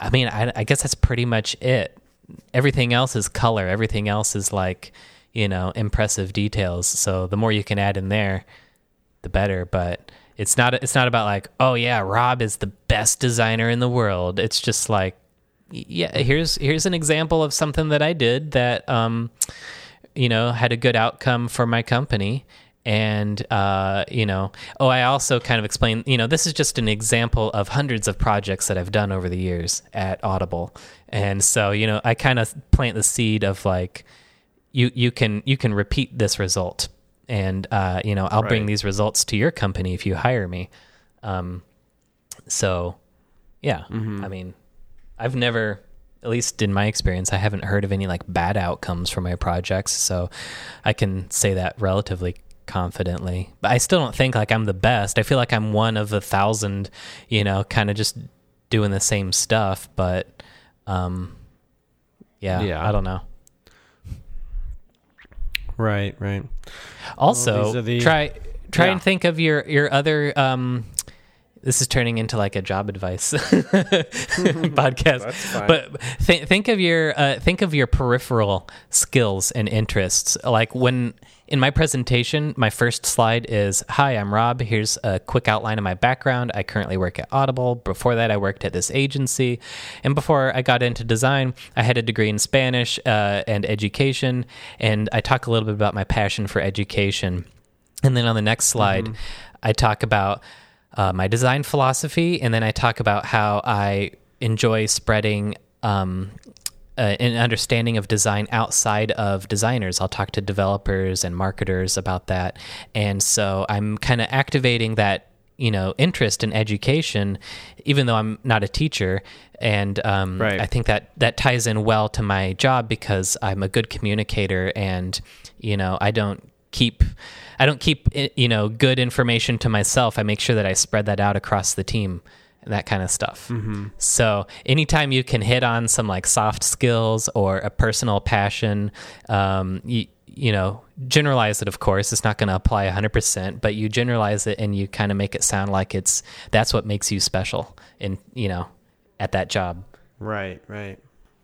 I mean, I, I guess that's pretty much it. Everything else is color. Everything else is like, you know, impressive details. So the more you can add in there, the better. But it's not it's not about like, oh yeah, Rob is the best designer in the world. It's just like, yeah, here's here's an example of something that I did that, um, you know, had a good outcome for my company and uh, you know oh i also kind of explain you know this is just an example of hundreds of projects that i've done over the years at audible and so you know i kind of plant the seed of like you you can you can repeat this result and uh, you know i'll right. bring these results to your company if you hire me um, so yeah mm-hmm. i mean i've never at least in my experience, I haven't heard of any like bad outcomes from my projects. So I can say that relatively confidently. But I still don't think like I'm the best. I feel like I'm one of a thousand, you know, kind of just doing the same stuff. But um, yeah, Yeah. I don't know. Right, right. Also, are the- try try Yeah. and think of your your other. Um, this is turning into like a job advice podcast. But th- think of your uh, think of your peripheral skills and interests. Like when in my presentation, my first slide is, "Hi, I'm Rob. Here's a quick outline of my background. I currently work at Audible. Before that, I worked at this agency, and before I got into design, I had a degree in Spanish uh, and education. And I talk a little bit about my passion for education." And then on the next slide, I talk about uh, my design philosophy, and then I talk about how I enjoy spreading um, uh, an understanding of design outside of designers. I'll talk to developers and marketers about that, and so I'm kind of activating that you know interest in education, even though I'm not a teacher. And um, Right. I think that that ties in well to my job because I'm a good communicator, and you know I don't keep I don't keep eh, you know good information to myself. I make sure that I spread that out across the team that kind of stuff. So anytime you can hit on some like soft skills or a personal passion, um, you you know generalize it. Of course, it's not going to apply 100%, but you generalize it and you kind of make it sound like it's that's what makes you special in you know at that job. Right, right.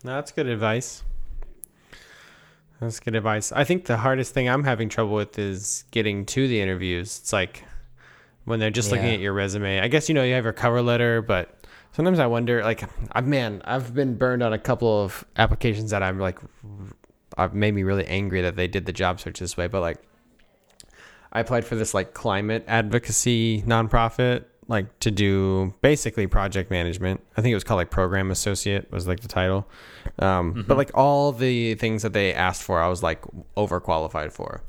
No, that's good advice. That's good advice. I think the hardest thing I'm having trouble with is getting to the interviews. It's like when they're just looking at your resume. I guess you know you have your cover letter, but sometimes I wonder like I man, I've been burned on a couple of applications that I'm like I've made me really angry that they did the job search this way, but like I applied for this like climate advocacy nonprofit, like to do basically project management. I think it was called like program associate was like the title. Um, But like all the things that they asked for, I was like overqualified for,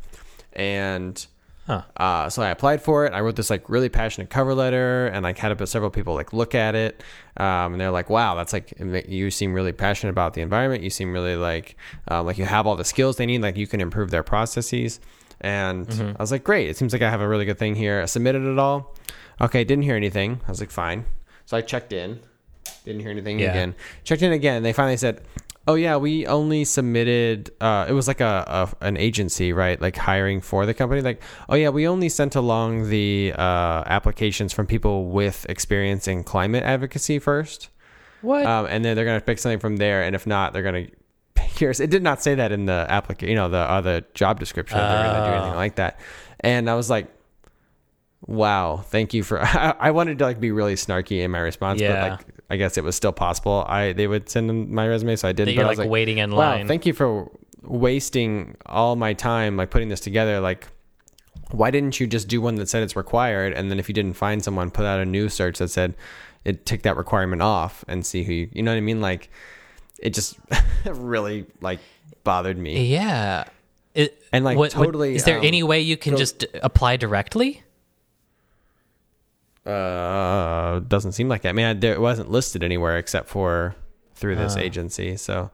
and Huh. uh, so I applied for it. I wrote this like really passionate cover letter, and I had several people like look at it, um, and they're like, "Wow, that's like you seem really passionate about the environment. You seem really like um, like you have all the skills they need. Like you can improve their processes." And I was like, "Great! It seems like I have a really good thing here." I submitted it all. Okay, didn't hear anything. I was like, "Fine." So I checked in. Didn't hear anything Yeah. again. Checked in again. And they finally said, "Oh yeah, we only submitted. Uh, it was like a, a an agency, right? Like hiring for the company. Like, oh yeah, we only sent along the uh, applications from people with experience in climate advocacy first, What? um, and then they're gonna pick something from there. And if not, they're gonna pick yours. It did not say that in the application. You know, the other job description. They're gonna do anything Oh. like that. And I was like. Wow, thank you for. I, I wanted to like be really snarky in my response, Yeah. but like I guess it was still possible. I they would send them my resume, so I didn't. that but I like, was like, waiting in wow, line. thank you for wasting all my time like putting this together. Like, why didn't you just do one that said it's required, and then if you didn't find someone, put out a new search that said it tick that requirement off and see who you. You know what I mean? Like, it just really like bothered me. yeah. It, And, like, what- what- totally, is there um, any way you can just apply directly? Uh, doesn't seem like that. I mean, I, there, it wasn't listed anywhere except for through this Ah. agency. So.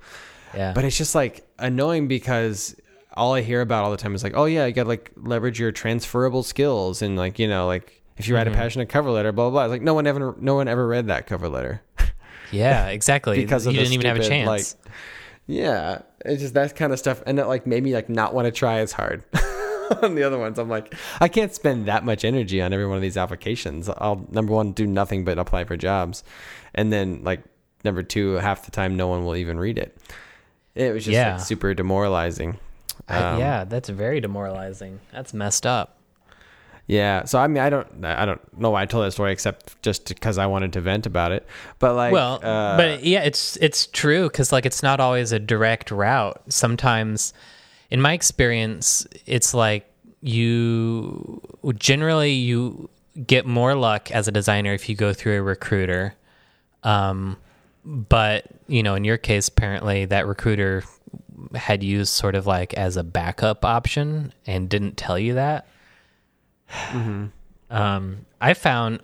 Yeah. But it's just like annoying because all I hear about all the time is like, oh yeah, you got to like leverage your transferable skills and like you know like if you write a Mm-hmm. passionate cover letter, blah blah blah. It's like no one ever no one ever read that cover letter yeah, exactly. because you didn't even have a chance. Like, yeah, it's just that kind of stuff, and that like made me like not want to try as hard. on the other ones, I'm like, I can't spend that much energy on every one of these applications. I'll number one do nothing but apply for jobs, and then like number two, half the time no one will even read it. It was just Yeah. like, super demoralizing. I- Um, yeah, that's very demoralizing. That's messed up. Yeah. So I mean, I don't, I don't know why I told that story except just because I wanted to vent about it. But like, well, uh, but yeah, it's it's true because like it's not always a direct route. Sometimes, in my experience, it's like you generally you get more luck as a designer if you go through a recruiter. Um, but you know, in your case, apparently that recruiter had used sort of like as a backup option and didn't tell you that. Um, I found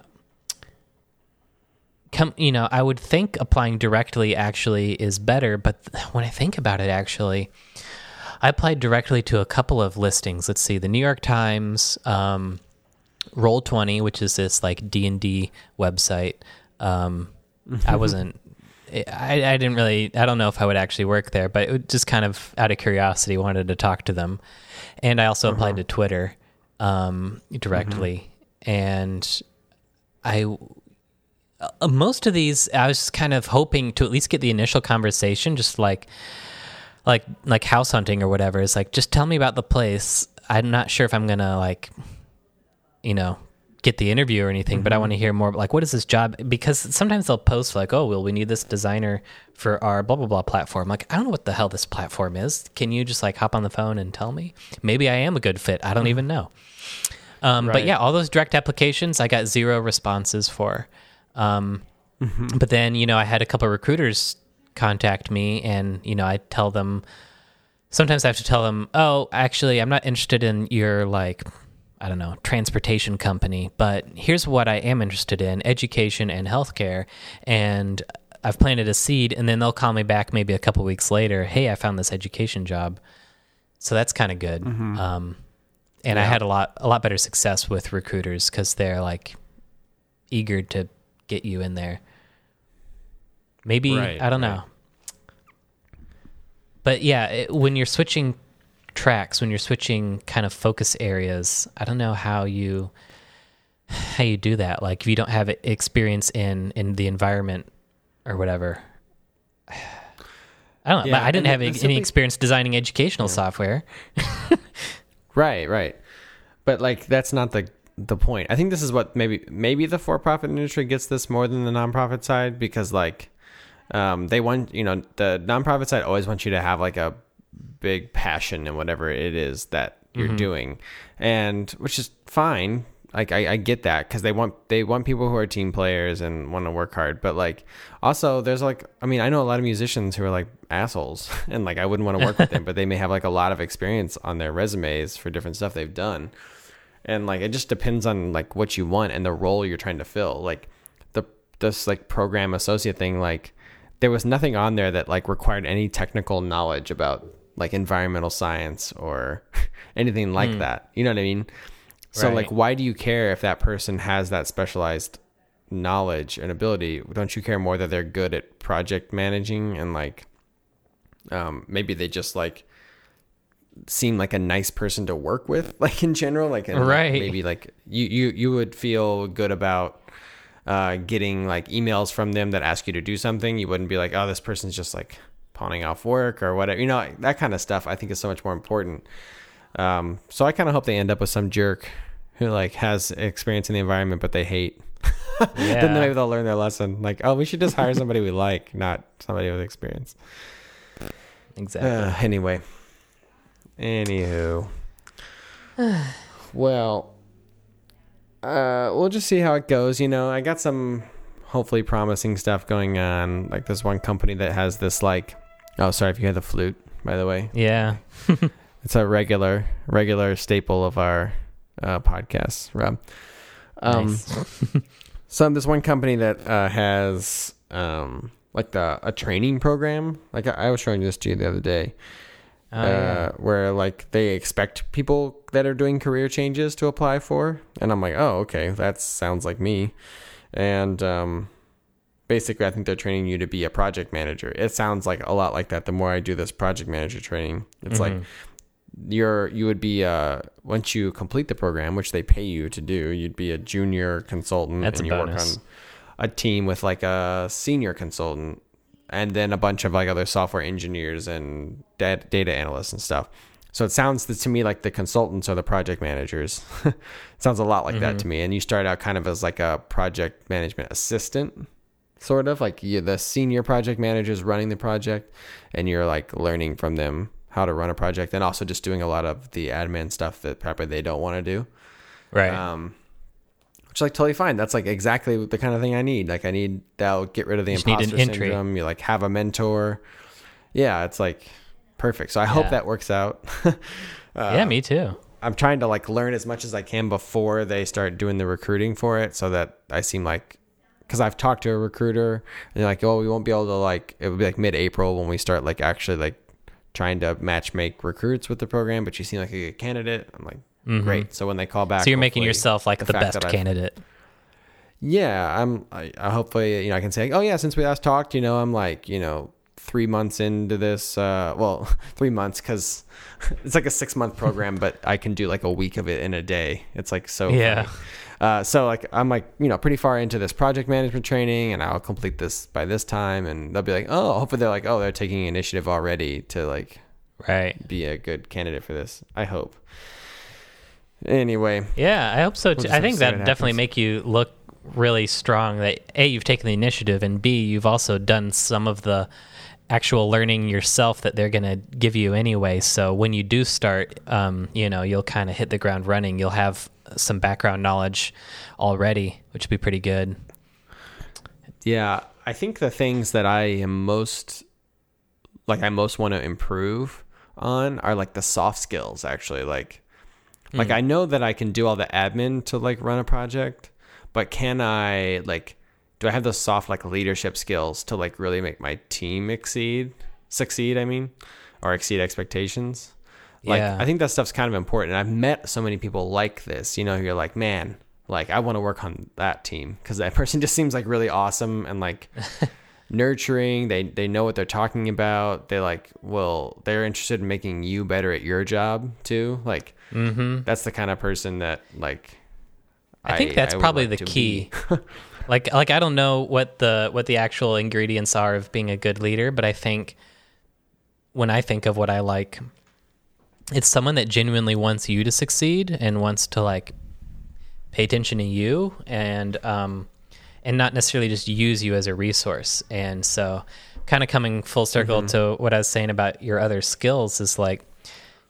come you know i would think applying directly actually is better but th- when i think about it actually i applied directly to a couple of listings. Let's see the new york times um, Roll20 which is this like d&d website. Um, i wasn't I, I didn't really i don't know if i would actually work there but it just kind of out of curiosity wanted to talk to them. And i also applied to twitter um, directly. And i uh, most of these i was kind of hoping to at least get the initial conversation just like like like house hunting or whatever is like just tell me about the place. I'm not sure if i'm gonna like you know get the interview or anything but i want to hear more like what is this job? Because sometimes they'll post like oh well we need this designer for our blah blah blah platform. Like i don't know what the hell this platform is. Can you just like hop on the phone and tell me? Maybe i am a good fit. I don't even know. Um, but yeah all those direct applications i got zero responses for. Um, but then you know i had a couple of recruiters contact me and you know i tell them sometimes i have to tell them oh actually i'm not interested in your like i don't know transportation company but here's what i am interested in education and healthcare and i've planted a seed and then they'll call me back maybe a couple weeks later hey i found this education job. So that's kind of good um, and i had a lot a lot better success with recruiters because they're like eager to get you in there maybe Right, i don't right. know but yeah it, when you're switching tracks when you're switching kind of focus areas i don't know how you how you do that like if you don't have experience in in the environment or whatever i don't know Yeah, but i didn't have any experience designing educational software Right, right. But like that's not the the point. I think this is what maybe maybe the for profit industry gets this more than the nonprofit side because like um they want you know the nonprofit side always wants you to have like a big passion in whatever it is that you're doing. And which is fine. Like I, I get that because they want they want people who are team players and want to work hard. But like also there's like i mean i know a lot of musicians who are like assholes. And like i wouldn't want to work with them but they may have like a lot of experience on their resumes for different stuff they've done. And like it just depends on like what you want and the role you're trying to fill. Like the this like program associate thing like there was nothing on there that like required any technical knowledge about like environmental science or anything like that. You know what i mean? So Right. like why do you care if that person has that specialized knowledge and ability? Don't you care more that they're good at project managing and like um maybe they just like seem like a nice person to work with like in general? Like and, like, Right. maybe like you you you would feel good about uh getting like emails from them that ask you to do something you wouldn't be like oh this person's just like pawning off work or whatever you know that kind of stuff i think is so much more important. Um so i kind of hope they end up with some jerk who like has experience in the environment but they hate then maybe they'll learn their lesson. Like oh we should just hire somebody we like not somebody with experience. Exactly. Uh, anyway, anywho, well, uh, we'll just see how it goes. You know, I got some hopefully promising stuff going on. Like this one company that has this like, oh, sorry if you hear the flute. By the way, yeah it's a regular regular staple of our uh, podcast, Rob. Um, nice. so there's one company that uh, has um, like the a training program. Like I, I was showing this to you the other day. Oh, yeah. uh, where like they expect people that are doing career changes to apply for, and I'm like, oh, okay, that sounds like me. And um, basically, I think they're training you to be a project manager. It sounds like a lot like that. The more I do this project manager training, it's like Mhm. you're you would be uh once you complete the program, which they pay you to do, you'd be a junior consultant, That's and a you work on a team with like a senior consultant and then a bunch of like other software engineers and data, data analysts and stuff. So it sounds to me like the consultants are the project managers. it sounds a lot like that to me. And you start out kind of as like a project management assistant, sort of like you the senior project managers running the project, and you're like learning from them how to run a project, and also just doing a lot of the admin stuff that probably they don't want to do right um which like totally fine. That's like exactly the kind of thing i need. Like i need that'll get rid of the You just need an imposter entry. you like have a mentor. Yeah it's like perfect. So i hope that works out. Uh, yeah me too. I'm trying to like learn as much as i can before they start doing the recruiting for it so that i seem like because I've talked to a recruiter and they're like, oh, we won't be able to like it would be like mid April when we start like actually like trying to match make recruits with the program, but you seem like a good candidate. I'm like, Mhm. great. So when they call back, So you're making yourself like the, the best that I've- candidate. Yeah, I'm. I, I hopefully, you know, I can say, oh yeah, since we last talked, you know, I'm like, you know, three months into this. Uh, well, three months because it's like a six month program, but I can do like a week of it in a day. It's like so. Yeah. Uh, so like I'm like you know pretty far into this project management training, and I'll complete this by this time, and they'll be like, oh, hopefully they're like, oh, they're taking initiative already to like Right. be a good candidate for this. I hope. Anyway, Yeah, I hope so too. I think that definitely happens. make you look really strong that A you've taken the initiative and B you've also done some of the actual learning yourself that they're going to give you anyway. So when you do start um, you know, you'll kind of hit the ground running. You'll have some background knowledge already, which would be pretty good. Yeah, I think the things that I am most like I most want to improve on are like the soft skills actually like like hmm. I know that I can do all the admin to like run a project, but can I like do I have those soft like leadership skills to like really make my team exceed succeed, I mean, or exceed expectations? Like Yeah. I think that stuff's kind of important. I've met so many people like this, you know, you're like, man, like I want to work on that team because that person just seems like really awesome and like nurturing. They they know what they're talking about. They like well, they're interested in making you better at your job too. Like Mhm. that's the kind of person that like I think that's would probably the key. like like I don't know what the what the actual ingredients are of being a good leader, but I think when I think of what I like, it's someone that genuinely wants you to succeed and wants to like pay attention to you and um and not necessarily just use you as a resource. And so kind of coming full circle to what I was saying about your other skills is like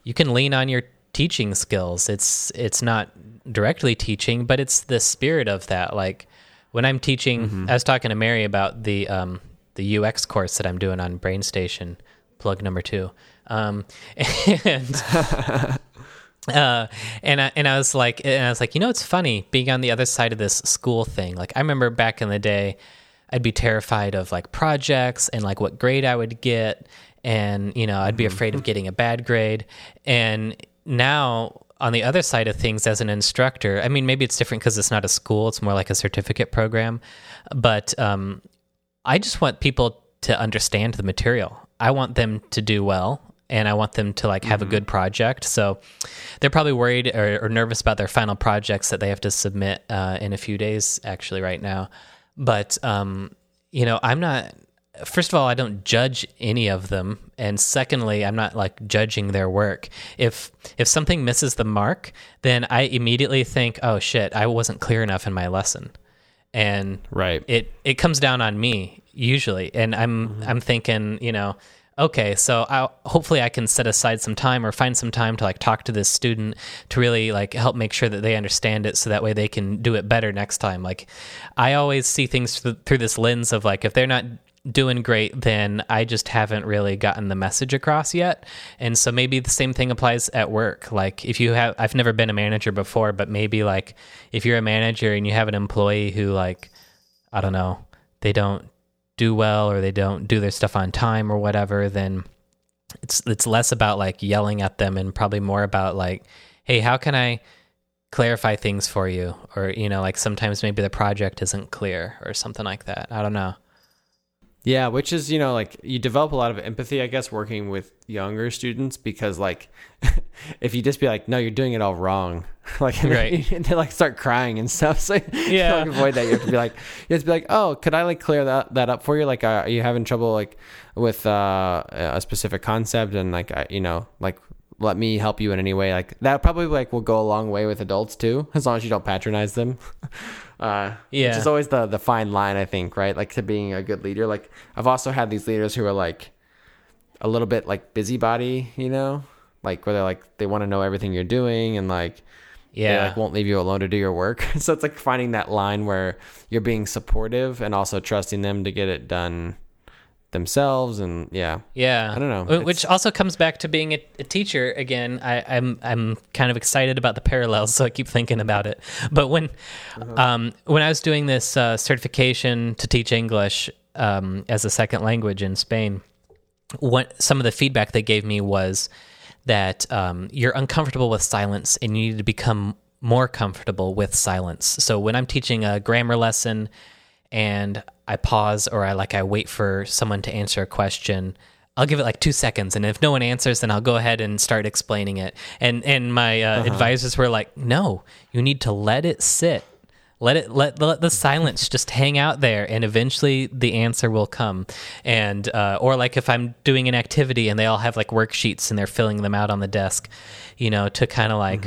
you can lean on your teaching skills. It's it's not directly teaching, but it's the spirit of that. Like when I'm teaching, I was talking to Mary about the um, the UX course that I'm doing on BrainStation. Plug number two, um, and uh, and I and I was like, and I was like, you know, it's funny being on the other side of this school thing. Like I remember back in the day, I'd be terrified of like projects and like what grade I would get, and you know, I'd be afraid of getting a bad grade. And now on the other side of things, as an instructor, I mean, maybe it's different because it's not a school; it's more like a certificate program. But um, I just want people to understand the material. I want them to do well and I want them to like have a good project. So they're probably worried or, or nervous about their final projects that they have to submit uh, in a few days, actually, right now. But, um, you know, I'm not, first of all, I don't judge any of them. And secondly, I'm not like judging their work. If, if something misses the mark, then I immediately think, oh shit, I wasn't clear enough in my lesson. And right. it it comes down on me usually and i'm i'm thinking you know okay so I, hopefully i can set aside some time or find some time to like talk to this student to really like help make sure that they understand it so that way they can do it better next time. Like i always see things through, through this lens of like if they're not doing great then i just haven't really gotten the message across yet. And so maybe the same thing applies at work. Like if you have i've never been a manager before but maybe like if you're a manager and you have an employee who like I don't know, they don't do well or they don't do their stuff on time or whatever, then it's it's less about like yelling at them and probably more about like, hey, how can I clarify things for you? Or, you know, like sometimes maybe the project isn't clear or something like that. I don't know. Yeah, which is, you know, like you develop a lot of empathy, I guess, working with younger students because, like, if you just be like, no, you're doing it all wrong, like, and Right. they, they like start crying and stuff. So, Yeah. like, avoid that, you have to be like, you have to be like, oh, could I like clear that, that up for you? Like, are you having trouble, like, with uh, a specific concept and, like, I, you know, like, let me help you in any way. Like, that probably, like, will go a long way with adults too, as long as you don't patronize them. Uh, Yeah. Which is always the the fine line, I think, right? Like to being a good leader. Like I've also had these leaders who are like a little bit like busybody, you know, like where they're like they want to know everything you're doing and like they Yeah. like won't leave you alone to do your work. so it's like finding that line where you're being supportive and also trusting them to get it done themselves and yeah. Yeah, I don't know. Wh- Which also comes back to being a, a teacher again. I, I'm I'm kind of excited about the parallels, so I keep thinking about it. But when um, when I was doing this uh, certification to teach English um, as a second language in Spain, what some of the feedback they gave me was that um, you're uncomfortable with silence and you need to become more comfortable with silence. So when I'm teaching a grammar lesson and I pause or I like I wait for someone to answer a question, I'll give it like two seconds, and if no one answers, then I'll go ahead and start explaining it. And and my uh, advisors were like, "No, you need to let it sit." Let it let let the silence just hang out there, and eventually the answer will come. And uh, or like if I'm doing an activity and they all have like worksheets and they're filling them out on the desk, you know, to kind of like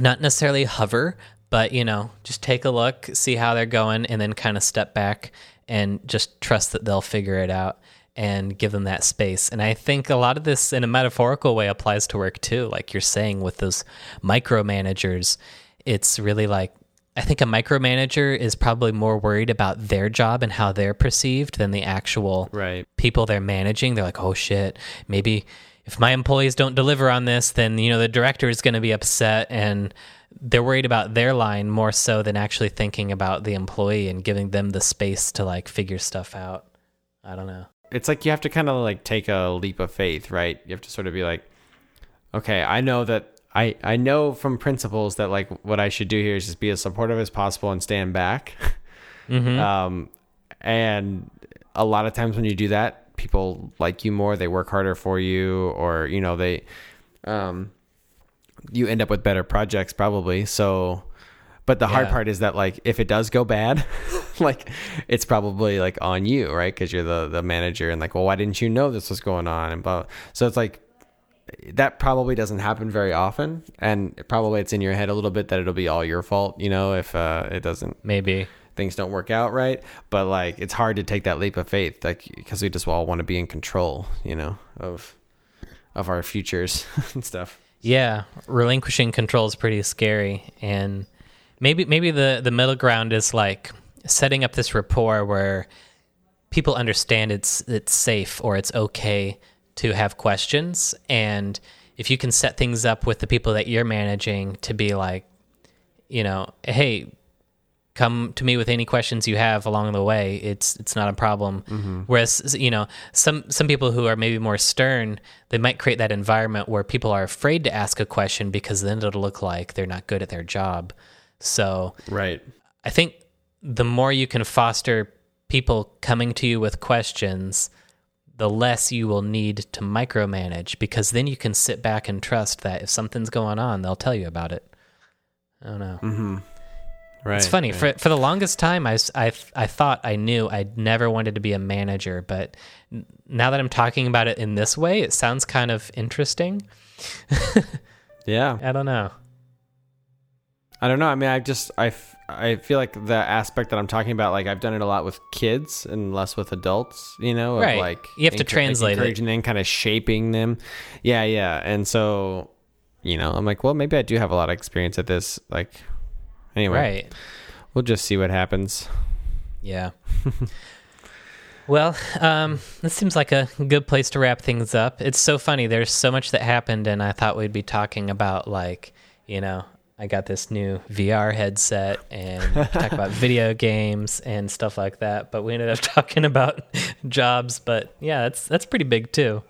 not necessarily hover, but you know, just take a look, see how they're going, and then kind of step back and just trust that they'll figure it out and give them that space. And I think a lot of this in a metaphorical way applies to work too. Like you're saying with those micromanagers, it's really like I think a micromanager is probably more worried about their job and how they're perceived than the actual Right. people they're managing. They're like, oh shit, maybe if my employees don't deliver on this, then you know the director is going to be upset, and they're worried about their line more so than actually thinking about the employee and giving them the space to like figure stuff out. I don't know. It's like you have to kind of like take a leap of faith, right? You have to sort of be like, okay, I know that I I know from principles that like what I should do here is just be as supportive as possible and stand back. Mm-hmm. Um, and a lot of times when you do that, people like you more. They work harder for you, or you know they, um, you end up with better projects probably. So, but the hard part is that like if it does go bad, like it's probably like on you, right? Because you're the the manager, and like, well, why didn't you know this was going on? And blah. So it's like that probably doesn't happen very often, and probably it's in your head a little bit that it'll be all your fault, you know, if uh, it doesn't Maybe. things don't work out right. But like, it's hard to take that leap of faith, like because we just all want to be in control, you know, of of our futures and stuff. Yeah, relinquishing control is pretty scary, and maybe maybe the the middle ground is like setting up this rapport where people understand it's it's safe or it's okay to have questions, and if you can set things up with the people that you're managing to be like, you know, hey, come to me with any questions you have along the way it's it's not a problem. Mm-hmm. Whereas you know some some people who are maybe more stern they might create that environment where people are afraid to ask a question because then it'll look like they're not good at their job. So Right. i think the more you can foster people coming to you with questions the less you will need to micromanage because then you can sit back and trust that if something's going on they'll tell you about it. I don't know mm-hmm. Right. it's funny right. for for the longest time I, I, I thought I knew I never wanted to be a manager, but now that I'm talking about it in this way, it sounds kind of interesting. yeah. I don't know. I don't know. I mean, I just I, I feel like the aspect that I'm talking about, like I've done it a lot with kids and less with adults. You know, Right. like You have to translate it. encouraging them, kind of shaping them. Yeah, yeah. And so, you know, I'm like, well, maybe I do have a lot of experience at this. Like, anyway, Right. we'll just see what happens. Yeah. well, um, this seems like a good place to wrap things up. It's so funny. There's so much that happened, and I thought we'd be talking about like, you know, I got this new VR headset and talk about video games and stuff like that. But we ended up talking about jobs. But yeah, that's that's pretty big too.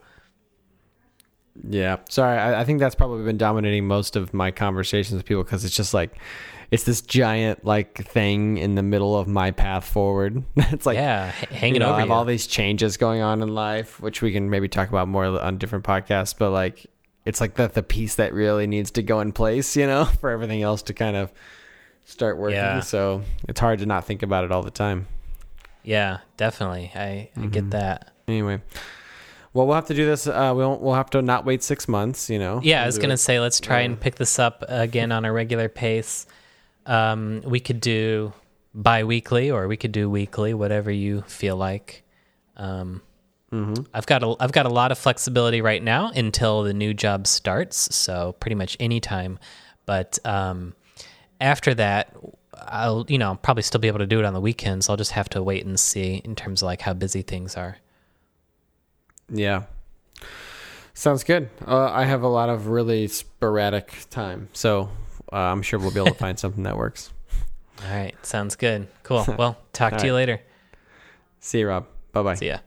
Yeah. Sorry, I, I think that's probably been dominating most of my conversations with people because it's just like it's this giant like thing in the middle of my path forward. it's like yeah, hanging you know, over I have you. all these changes going on in life, which we can maybe talk about more on different podcasts. But like, it's like the the piece that really needs to go in place, you know, for everything else to kind of start working. Yeah. So it's hard to not think about it all the time. yeah, definitely. I, I Mm-hmm. get that. Anyway, well, we'll have to do this. Uh, we'll we'll have to not wait six months. You know. Yeah, I was gonna it. say let's try and pick this up again on a regular pace. Um, we could do bi-weekly or we could do weekly, whatever you feel like. Um, Mm-hmm. I've got a I've got a lot of flexibility right now until the new job starts, so pretty much any time. But um, after that, I'll you know probably still be able to do it on the weekends. I'll just have to wait and see in terms of like how busy things are. Yeah. Sounds good. Uh, I have a lot of really sporadic time, so uh, I'm sure we'll be able to find something that works. All right. Sounds good. Cool. Well, talk to you later. See you, Rob. Bye bye. See ya.